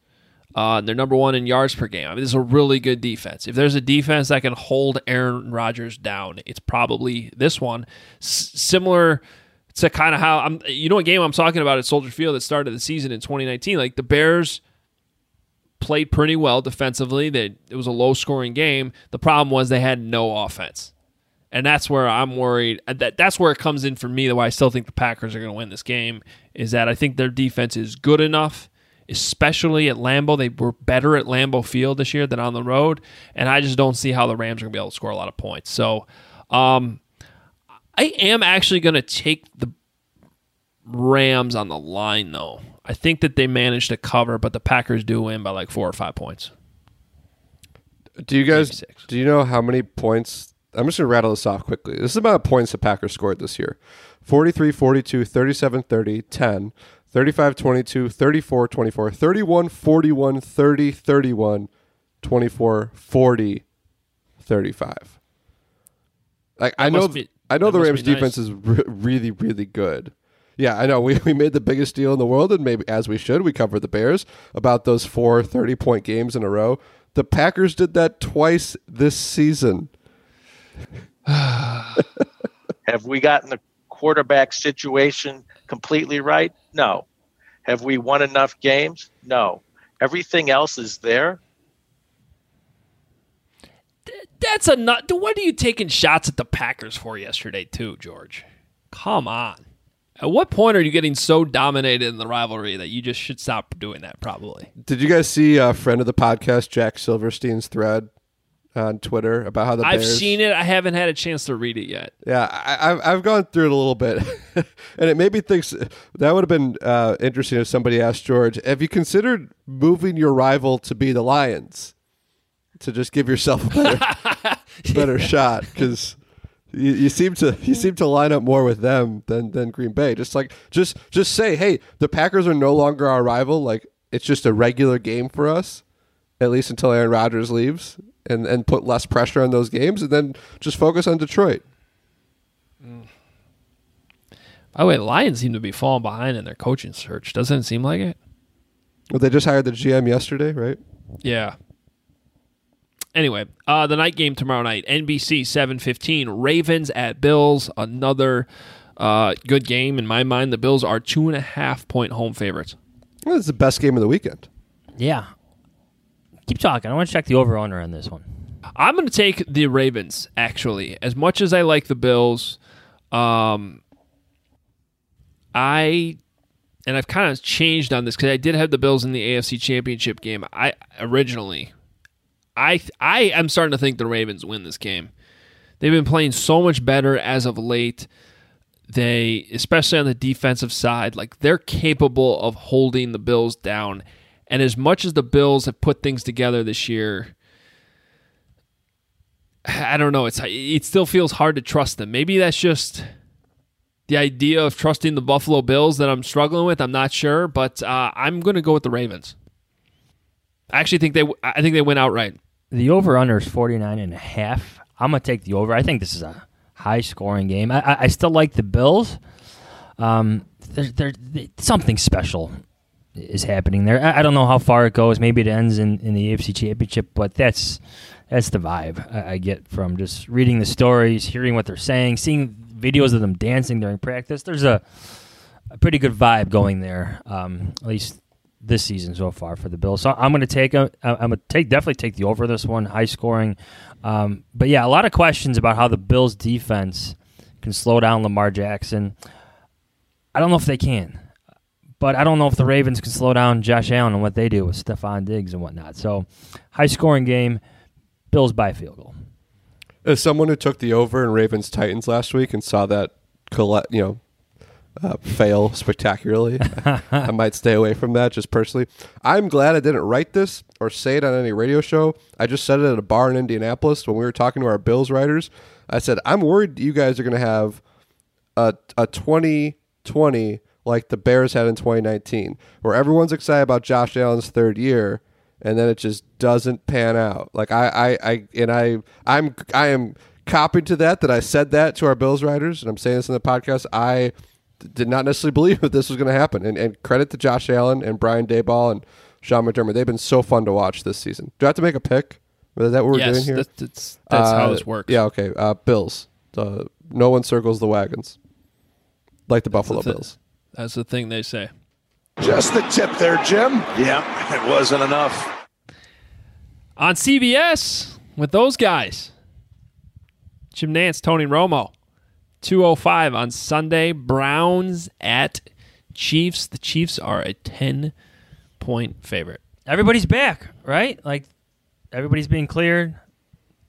Uh, they're number one in yards per game. I mean, this is a really good defense. If there's a defense that can hold Aaron Rodgers down, it's probably this one. S- similar to kind of how I'm. You know what game I'm talking about at Soldier Field that started the season in 2019? Like the Bears played pretty well defensively. They, it was a low scoring game. The problem was they had no offense. And that's where I'm worried. That that's where it comes in for me. The way I still think the Packers are going to win this game is that I think their defense is good enough, especially at Lambeau. They were better at Lambeau Field this year than on the road, and I just don't see how the Rams are going to be able to score a lot of points. So, um, I am actually going to take the Rams on the line, though. I think that they managed to cover, but the Packers do win by like four or five points. Do you guys? Do you know how many points? I'm just gonna rattle this off quickly. This is about points the Packers scored this year. 43 42, 37 30, 10, 35 22, 34 24, 31 41, 30 31, 24 40, 35. Like I know be- I know the Rams be nice. defense is re- really really good. Yeah, I know. We, we made the biggest deal in the world, and maybe as we should, we covered the Bears about those four 30 point games in a row. The Packers did that twice this season. Have we gotten the quarterback situation completely right? No. Have we won enough games? No. Everything else is there. That's a nut. What are you taking shots at the Packers for yesterday, too, George? Come on. At what point are you getting so dominated in the rivalry that you just should stop doing that? Probably. Did you guys see a friend of the podcast, Jack Silverstein's thread on Twitter about how the I've Bears? seen it. I haven't had a chance to read it yet. Yeah, I, I've I've gone through it a little bit, and it made me think that would have been uh, interesting if somebody asked George, "Have you considered moving your rival to be the Lions to just give yourself a better, better shot?" Because you, you seem to you seem to line up more with them than than Green Bay. Just like just just say, "Hey, the Packers are no longer our rival. Like it's just a regular game for us, at least until Aaron Rodgers leaves." And, and put less pressure on those games, and then just focus on Detroit. By the way, the Lions seem to be falling behind in their coaching search. Doesn't it seem like it? Well, they just hired the GM yesterday, right? Yeah. Anyway, uh, the night game tomorrow night, NBC seven fifteen, Ravens at Bills. Another uh, good game in my mind. The Bills are two and a half point home favorites. Well, it's the best game of the weekend. Yeah. Keep talking. I want to check the over under on this one. I'm going to take the Ravens. Actually, as much as I like the Bills, um, I and I've kind of changed on this because I did have the Bills in the AFC Championship game. I originally, I I am starting to think the Ravens win this game. They've been playing so much better as of late. They, especially on the defensive side, like they're capable of holding the Bills down. And as much as the Bills have put things together this year, I don't know. It's it still feels hard to trust them. Maybe that's just the idea of trusting the Buffalo Bills that I'm struggling with. I'm not sure, but uh, I'm going to go with the Ravens. I actually think they I think they win outright. The over under is 49 and a half. I'm going to take the over. I think this is a high scoring game. I, I, I still like the Bills. Um, there, there, something special is happening there. I, I don't know how far it goes. Maybe it ends in, in the AFC Championship, but that's that's the vibe I, I get from just reading the stories, hearing what they're saying, seeing videos of them dancing during practice. There's a, a pretty good vibe going there, um, at least this season so far for the Bills. So I'm going to take a, I'm going to take definitely take the over this one, high scoring. Um, but yeah, a lot of questions about how the Bills defense can slow down Lamar Jackson. I don't know if they can, but I don't know if the Ravens can slow down Josh Allen and what they do with Stefon Diggs and whatnot. So high scoring game, Bills by field goal. As someone who took the over in Ravens Titans last week and saw that you know, uh, fail spectacularly, I might stay away from that just personally. I'm glad I didn't write this or say it on any radio show. I just said it at a bar in Indianapolis when we were talking to our Bills writers. I said, I'm worried you guys are going to have a, a 2020 like the Bears had in 2019, where everyone's excited about Josh Allen's third year and then it just doesn't pan out. Like I, I, I and I, I'm, I am copied to that. That I said that to our Bills writers, and I'm saying this in the podcast. I did not necessarily believe that this was going to happen. And, and credit to Josh Allen and Brian Daboll and Sean McDermott. They've been so fun to watch this season. Do I have to make a pick? Is that what we're Yes, doing here? that's- that's- that's how Uh, this works. Yeah. Okay. Uh, Bills. Uh, no one circles the wagons, like the Buffalo the- Bills. That's the thing they say. Just the tip there, Jim. Yeah, it wasn't enough. On CBS with those guys. Jim Nantz, Tony Romo. 205 on Sunday. Browns at Chiefs. The Chiefs are a 10 point favorite. Everybody's back, right? Like everybody's being cleared.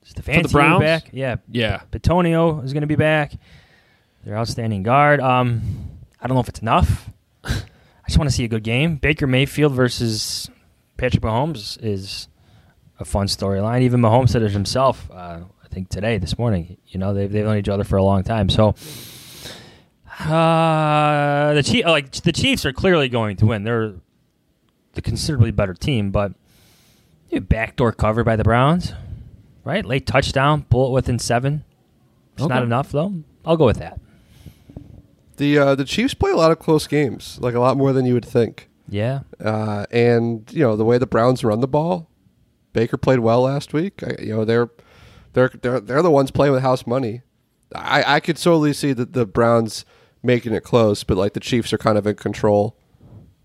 Stefanski be Browns? back. Yeah. Yeah. Bitonio is going to be back. Their outstanding guard. Um, I don't know if it's enough. I just want to see a good game. Baker Mayfield versus Patrick Mahomes is a fun storyline. Even Mahomes said it himself. Uh, think today, this morning. You know, they've they've known each other for a long time. So Uh, the Chief, like the Chiefs are clearly going to win. They're the considerably better team, but backdoor cover by the Browns, right? Late touchdown, pull it within seven. It's Okay. not enough though. I'll go with that. The uh, the Chiefs play a lot of close games, like a lot more than you would think. Yeah. Uh, and you know the way the Browns run the ball, Baker played well last week. I, you know they're they're they're they're the ones playing with house money. I I could totally see that the Browns making it close, but like the Chiefs are kind of in control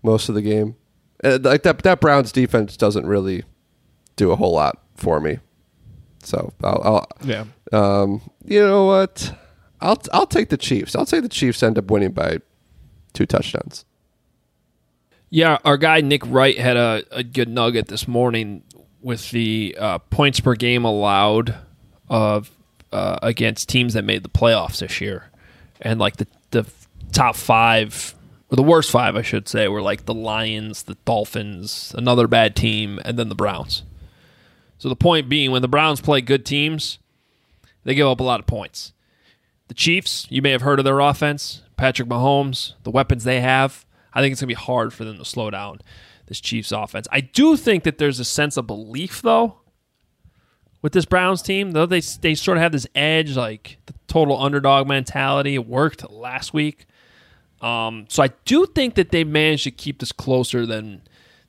most of the game. Uh, like that that Browns defense doesn't really do a whole lot for me. So I'll, I'll Yeah. Um, you know what? I'll I'll take the Chiefs. I'll say the Chiefs end up winning by two touchdowns. Yeah, our guy Nick Wright had a, a good nugget this morning with the uh, points per game allowed of uh, against teams that made the playoffs this year, and like the the top five or the worst five, I should say, were like the Lions, the Dolphins, another bad team, and then the Browns. So the point being, when the Browns play good teams, they give up a lot of points. The Chiefs, you may have heard of their offense, Patrick Mahomes, the weapons they have. I think it's going to be hard for them to slow down this Chiefs offense. I do think that there's a sense of belief, though, with this Browns team. Though they, they sort of have this edge, like the total underdog mentality. It worked last week. Um, so I do think that they managed to keep this closer than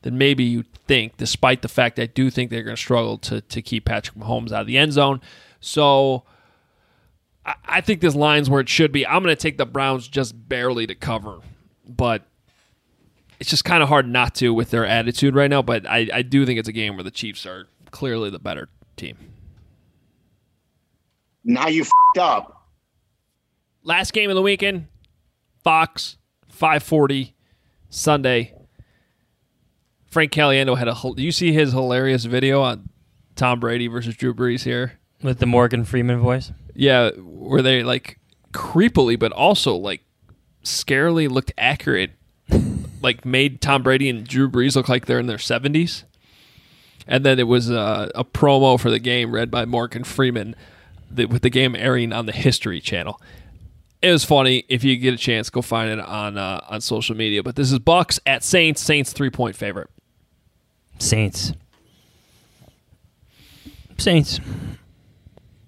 than maybe you think, despite the fact that I do think they're going to struggle to to keep Patrick Mahomes out of the end zone. So I, I think this line's where it should be. I'm going to take the Browns just barely to cover, but it's just kind of hard not to with their attitude right now. But I, I do think it's a game where the Chiefs are clearly the better team. Now you fed up. Last game of the weekend, Fox, 540, Sunday. Frank Caliendo had a. Do you see his hilarious video on Tom Brady versus Drew Brees here? With the Morgan Freeman voice? Yeah, where they like creepily, but also like scarily looked accurate. like made Tom Brady and Drew Brees look like they're in their 70s. And then it was uh, a promo for the game read by Morgan Freeman that, with the game airing on the History Channel. It was funny. If you get a chance, go find it on uh, on social media. But this is Bucks at Saints. Saints three point favorite. Saints. Saints.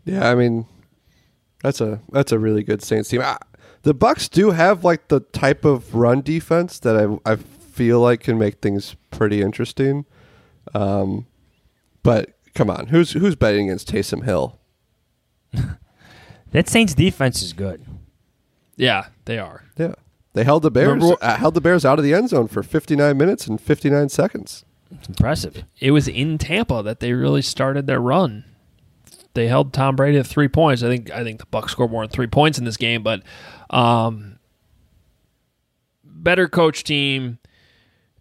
Yeah, I mean, that's a that's a really good Saints team. I, the Bucks do have like the type of run defense that I I feel like can make things pretty interesting. Um, but come on, who's who's betting against Taysom Hill? That Saints defense is good. Yeah, they are. Yeah, they held the Bears Remember- uh, held the Bears out of the end zone for 59 minutes and 59 seconds. It's impressive. It was in Tampa that they really started their run. They held Tom Brady to three points. I think I think the Bucks scored more than three points in this game, but um, better coach team,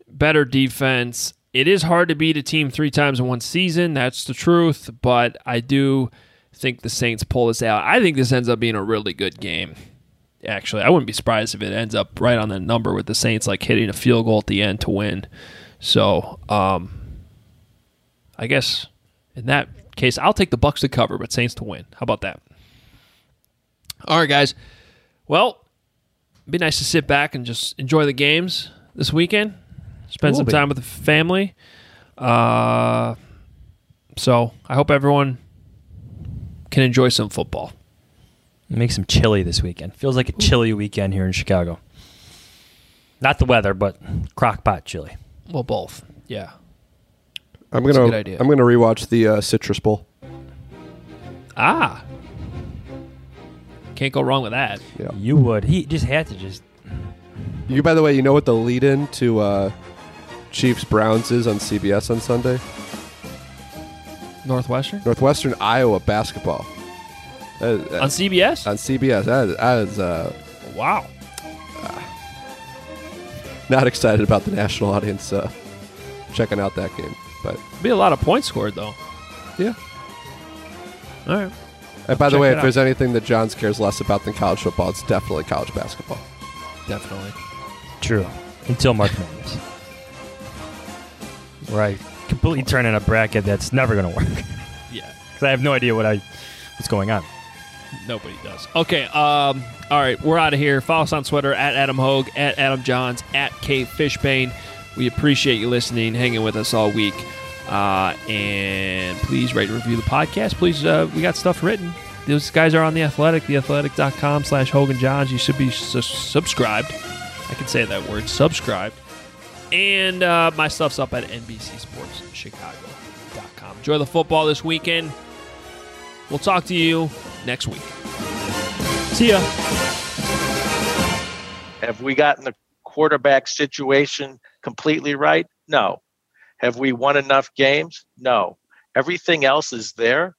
better defense. It is hard to beat a team three times in one season. That's the truth. But I do think the Saints pull this out. I think this ends up being a really good game. Actually, I wouldn't be surprised if it ends up right on the number with the Saints like hitting a field goal at the end to win. So, um, I guess in that case, I'll take the Bucks to cover, but Saints to win. How about that? All right, guys. Well, be nice to sit back and just enjoy the games this weekend. Spend some be. time with the family. Uh, so I hope everyone can enjoy some football. Make some chili this weekend. Feels like a chilly weekend here in Chicago. Not the weather, but crock pot chili. Well, both. Yeah. I'm That's gonna. I'm gonna rewatch the uh, Citrus Bowl. Ah. Can't go wrong with that. Yeah. You would. He just had to just. You, by the way, you know what the lead-in to uh, Chiefs Browns is on CBS on Sunday? Northwestern? Northwestern Iowa basketball. That is- On CBS? On CBS. That is, that is uh, Wow. not excited about the national audience uh, checking out that game, but Be a lot of points scored, though. yeah. All right. And by the way, if out. there's anything that Jahns cares less about than college football, it's definitely college basketball. Definitely. True. Until March Madness. Right. Completely turn in a bracket that's never going to work. Yeah. Because I have no idea what I what's going on. Nobody does. Okay. Um. All right. We're out of here. Follow us on Twitter at Adam Hoge, at Adam Jahns, at Kate Fishbain. We appreciate you listening, hanging with us all week. Uh, and please rate and review the podcast. Please, uh, we got stuff written. Those guys are on the Athletic, theathletic.com slash Hoge and Jahns. You should be su- subscribed. I can say that word, subscribed. And uh, my stuff's up at NBCSportsChicago.com. Enjoy the football this weekend. We'll talk to you next week. See ya. Have we gotten the quarterback situation completely right? No. Have we won enough games? No. Everything else is there.